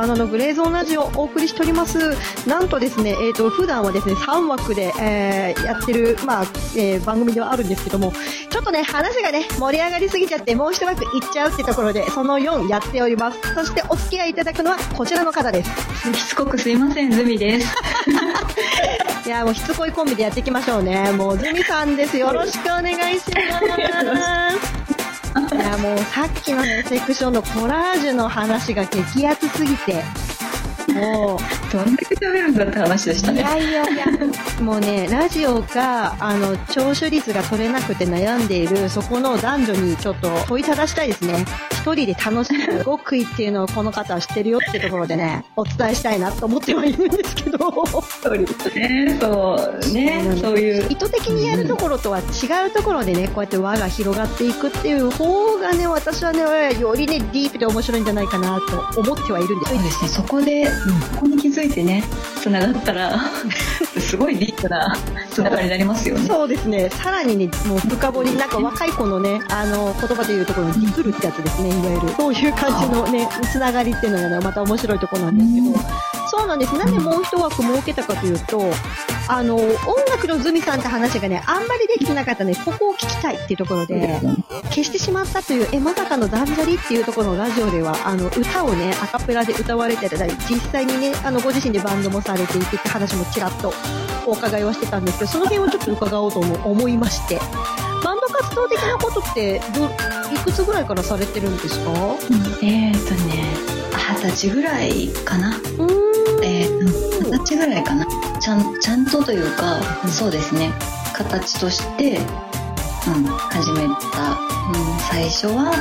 島野のグレーゾーンラジオをお送りしております。なんとですね、えっ、ー、と、普段はですね、3枠で、えー、やってる、まあ、えー、番組ではあるんですけども、ちょっとね、話がね、盛り上がりすぎちゃって、もう一枠いっちゃうってところで、その4やっております。そしてお付き合いいただくのはこちらの方です。しつこくすいません、ズミです。いや、もうしつこいコンビでやっていきましょうね。もう、ズミさんです。よろしくお願いします。いや、もうさっきのね、セクションのコラージュの話が激アツすぎて、もう、どんだけ食べるんだって話でしたね。いやいやいや、もうね、ラジオが、あの、聴取率が取れなくて悩んでいる、そこの男女にちょっと問いただしたいですね。一人で楽しむ極意っていうのをこの方は知ってるよってところでね、お伝えしたいなと思ってはいるんですけど。そうですね。そうね。そういう。意図的にやるところとは違うところでね、こうやって輪が広がっていくっていう方がね、私はね、よりね、ディープで面白いんじゃないかなと思ってはいるんです。そうですね。そこで、うん、ここに気づいてね、繋がったら、すごいディープなになりますよね。そうですね。さらにね、もう深掘り、なんか若い子のね、あの、言葉で言うところのディクルってやつですね。いわゆるそういう感じのねつながりっていうのがねまた面白いところなんですけど、そうなんですなんでもう一枠設けたかというとあの音楽のズミさんって話がねあんまりできてなかったのでここを聞きたいっていうところで消してしまったというえまさかの断捨離っていうところのラジオではあの歌をねアカペラで歌われてたり実際にねあのご自身でバンドもされていてって話もちらっとお伺いはしてたんですけどその辺をちょっと伺おうと思いまして。バンド活動的なことってどいくつぐらいからされてるんですか、うん、えっ、ー、とね二十歳ぐらいかな。えー、二十歳ぐらいかな。ちゃんちゃんとというか、うん、そうですね。形として、うん、始めた、うん、最初は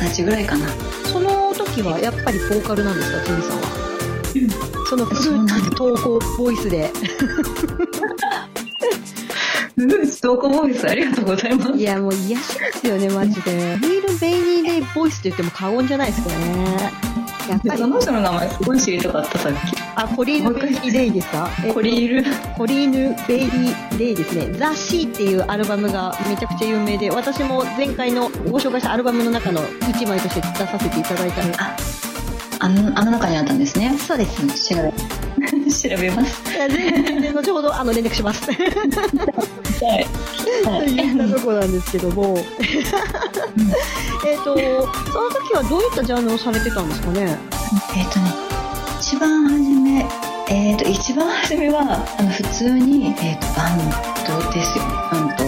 二十歳ぐらいかな。その時はやっぱりボーカルなんですかつみさんは、うん、そのフルー投稿ボイスでストークボイスありがとうございます。いや、もう癒しですよね、マジで。リール・ベイニー・デイ・ボイスって言っても過言じゃないですかね。やっぱり。その人の名前すごい知りたかった、さっき。あ、コリーヌ・ベイニー・デイですか？コリール。コリーヌ・ベイニー・デイですね。ザ・シーっていうアルバムがめちゃくちゃ有名で、私も前回のご紹介したアルバムの中の一枚として出させていただいたの。あ、あの、あの中にあったんですね。そうです。調べ、調べます。全然後ほどあの連絡します。はい。といったとこなんですけども、えっと、その時はどういったジャンルをされてたんですかね？えっ、とね、一番初め、えっ、と、一番初めは、あの、普通に、えっ、と、バンドですよ。バンド、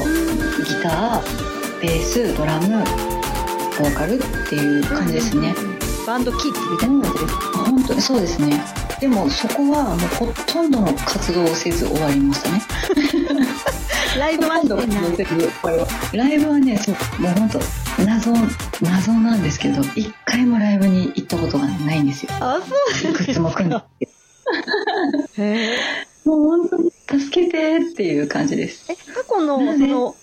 ギター、ベース、ドラム、ボーカルっていう感じですね。バンドキッズみたいな感じです本当にそうですね。でもそこはもうほとんどの活動をせず終わりましたね。ライブは？ライブはね、そう、もう本当謎、謎なんですけど、一回もライブに行ったことがないんですよ。あ、そうですか？も組んで。へもう本当に助けてっていう感じです。え、過去の、その、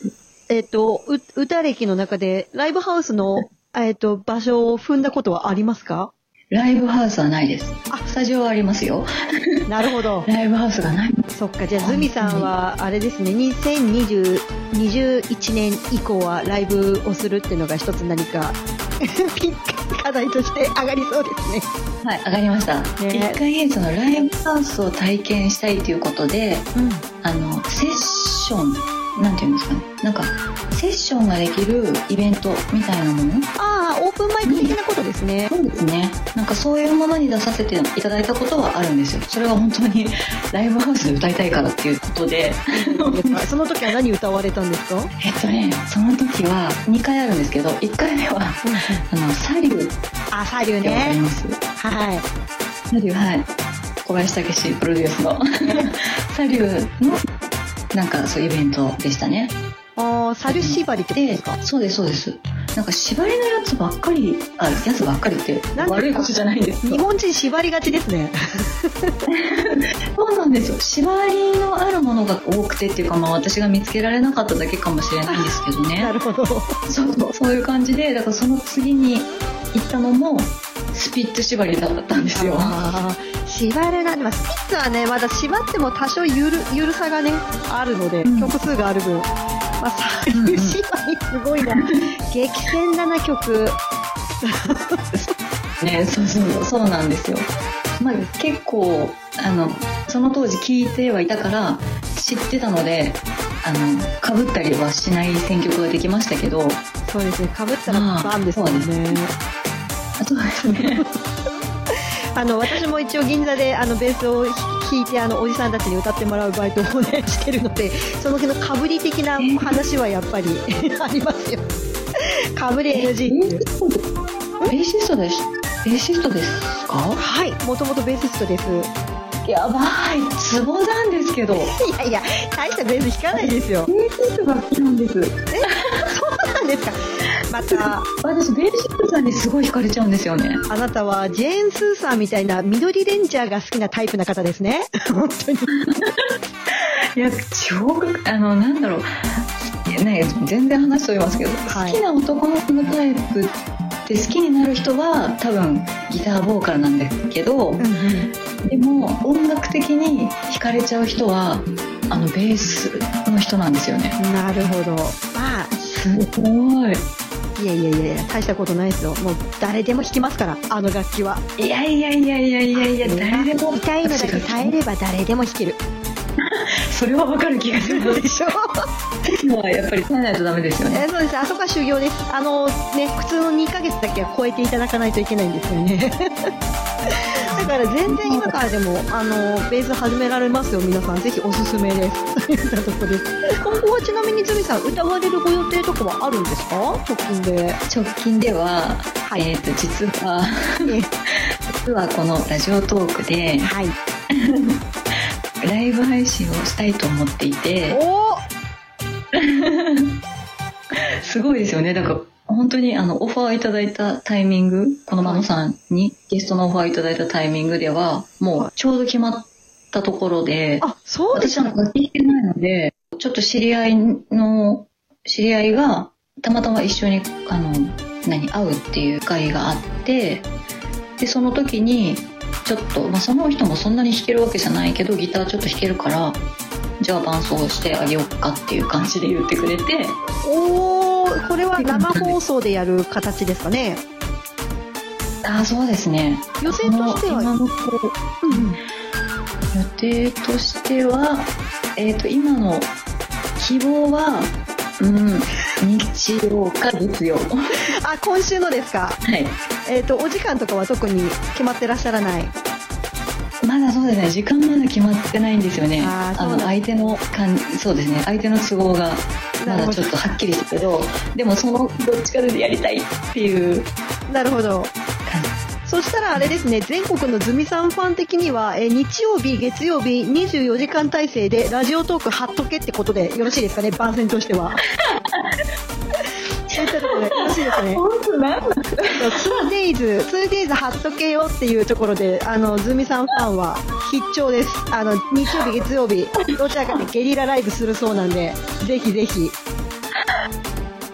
えっ、ー、と、う、歌歴の中で、ライブハウスの、えっ、ー、と、場所を踏んだことはありますか？ライブハウスはないです。あ、スタジオはありますよ。なるほど。ライブハウスがない。そっか、じゃあ、ズミさんは、あれですね、2021年以降はライブをするっていうのが一つ何か 課題として上がりそうですね。はい、上がりました。一、ね、回、そのライブハウスを体験したいということで、うん、あの、セッション、なんていうんですかね。なんか、セッションができるイベントみたいなもの？ああ、オープンマイク的なことですね。そうですね。なんかそういうものに出させていただいたことはあるんですよ。それは本当に ライブハウスで歌いたいからっていうことで。その時は何歌われたんですか？えっとね、その時は2回あるんですけど、1回目は、あの、サリュー。あ、サリューね。はい。サリュー、はい。小林武史プロデュースの サリューのなんかそういうイベントでしたね。ああ、猿縛りってことですか、そうです、そうです。なんか縛りのやつばっかり、あ、やつばっかりって悪いことじゃないんです日本人縛りがちですね。そうなんですよ。縛りのあるものが多くてっていうか、まあ私が見つけられなかっただけかもしれないんですけどね。なるほど。そうそう、いう感じで、だからその次に行ったのも、スピッツ縛りだったんですよ。縛れない、まあ、スピッツはね、まだ縛っても多少ゆる、ゆるさがね、あるので、うん、曲数がある分。まあ、最終縛りすごいな。激戦だな、曲。ねそうそうそうなんですよ。まあ結構あのその当時聞いてはいたから知ってたのであのかぶったりはしない選曲ができましたけど。そうですねかぶったらバンですもんね。そうですねあの私も一応銀座であのベースを弾いてあのおじさんたちに歌ってもらうバイトをね してるのでその辺のかぶり的な話はやっぱり ありますよ。かぶり NG っていう。ベーシストです。ベーシストですか？はい。もともとベーシストです。やばい。ツボなんですけど。いやいや大したベース弾かないですよ。ベーシストが好きなんですまた私ベーシストさんにすごい惹かれちゃうんですよね。あなたはジェーン・スーさんみたいな緑レンジャーが好きなタイプな方ですね。本当に。いや超あのなんだろう。ね全然話しておりますけど、はい。好きな男の子のタイプって好きになる人は多分ギターボーカルなんだけど、でも音楽的に惹かれちゃう人はあのベースの人なんですよね。なるほど。まあすごいいやいやいやいや大したことないですよ。もう誰でも弾きますからあの楽器は。いやいやいやいやいやいや誰でも。痛いのだけ耐えれば誰でも弾ける。それはわかる気がする。でしょ？のはやっぱり耐えないとダメですよね。えーそうです。あそこは修行です。あのね普通の2ヶ月だけは超えていただかないといけないんですよねだから全然今からでもあのベース始められますよ。皆さんぜひおすすめです。といったとこです。今後はちなみにズミさん歌われるご予定とかはあるんですか？直近で直近では、はい。えっ、と実はえ 実はこのラジオトークではい。ライブ配信をしたいと思っていて。お すごいですよね。だから本当にあのオファーいただいたタイミングこのマノさんにゲストのオファーいただいたタイミングではもうちょうど決まったところであそうです私は楽器弾けないのでちょっと知り合いの知り合いがたまたま一緒にあの何会うっていう会があってでその時にちょっと、まあ、その人もそんなに弾けるわけじゃないけどギターちょっと弾けるからじゃあ伴奏してあげようかっていう感じで言ってくれておーこれは生放送でやる形ですかね。ああそうですね。予定としては。今のとうん。予定としてはえっ、と今の希望はうん日曜か月曜。あ今週のですか？はい。えっ、とお時間とかは特に決まってらっしゃらない？まだそうですね。時間まだ決まってないんですよね。あの相手のかんそうですね。相手の都合がまだちょっとはっきりしたけどでもそのどっちかでやりたいっていう。なるほど。感そしたらあれですね。全国のズミさんファン的には、えー日曜日月曜日24時間体制でラジオトーク貼っとけってことでよろしいですかね。番宣としては そういったところで楽しいですね本当なんだ 2days、2days 貼っとけよっていうところで、あの、ズミさんファンは必聴です。あの、日曜日、月曜日、どちらかでゲリラライブするそうなんで、ぜひぜひ。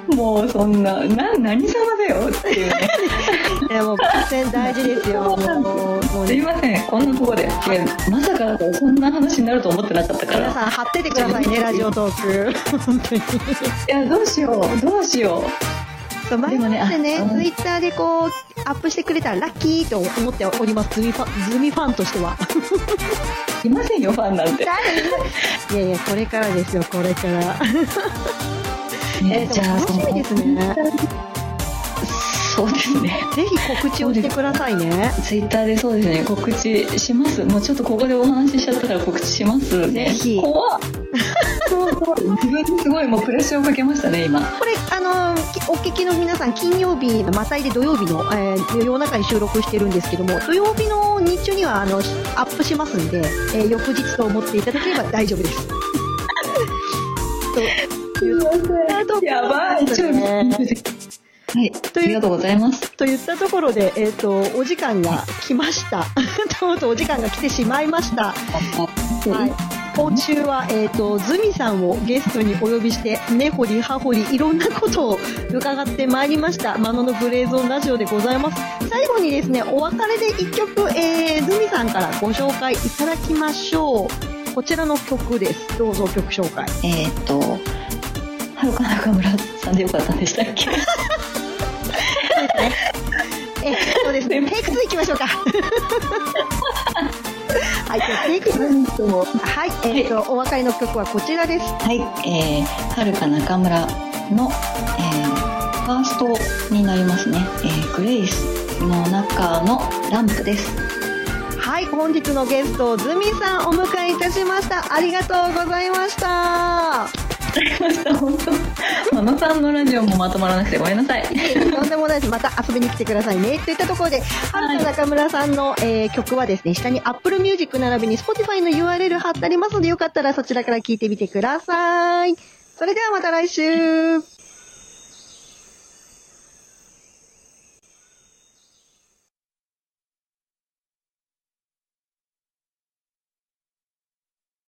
もうそんなな何様だよっていうね いや、もう、番宣大事ですよ。もう、もうね、すいませんこんなとこでいやまさかそんな話になると思ってなかったから皆さん貼っててくださいね、ラジオトーク。本当に。いやどうしようどうしよそう、前もね、ツイッターでこう、アップしてくれたらラッキーと思っております、ズミファン、ズミファンとしては。ういませんよファンなんて、いやいや、これからですよ、これから。えー、でも楽しみですね。そうですねぜひ告知をしてくださいね。ツイッターでそうですね告知しますもうちょっとここでお話ししちゃったから告知しますねぜひ怖っそうそう自分にすごいもうプレッシャーをかけましたね今これ、あのお聞きの皆さん、金曜日、またいで土曜日の、えー夜中に収録してるんですけども、土曜日の日中には、あの、アップしますんで、えー翌日と思っていただければ大丈夫です。とやばいはいありがとうございますといったところで、えっ、と、お時間が来ました。とうとうお時間が来てしまいました。はい。今週は、えっ、と、ズミさんをゲストにお呼びして、根掘り葉掘り、いろんなことを伺ってまいりました。マノのグレーゾーンラジオでございます。最後にですね、お別れで一曲、えー、ズミさんからご紹介いただきましょう。こちらの曲です。どうぞ曲紹介。えーっとはるか中村さんでよかったんでしたっけ？えっとでですね、テイク2いきましょうか。はい、テイク2。はい、えっ、と、お別れの曲はこちらです。はい、えー、はるか中村の、えー、ファーストになりますね。えー、グレイスの中のランプです。はい、本日のゲスト、ズミさんお迎えいたしました。ありがとうございました。かりました本当。野さんのラジオもまとまらなくてごめんなさい。とんでもないです。また遊びに来てくださいね。といったところで、はるか中村さんの、えー曲はですね、下に Apple Music 並びに Spotify の URL 貼ってありますので、よかったらそちらから聞いてみてください。それではまた来週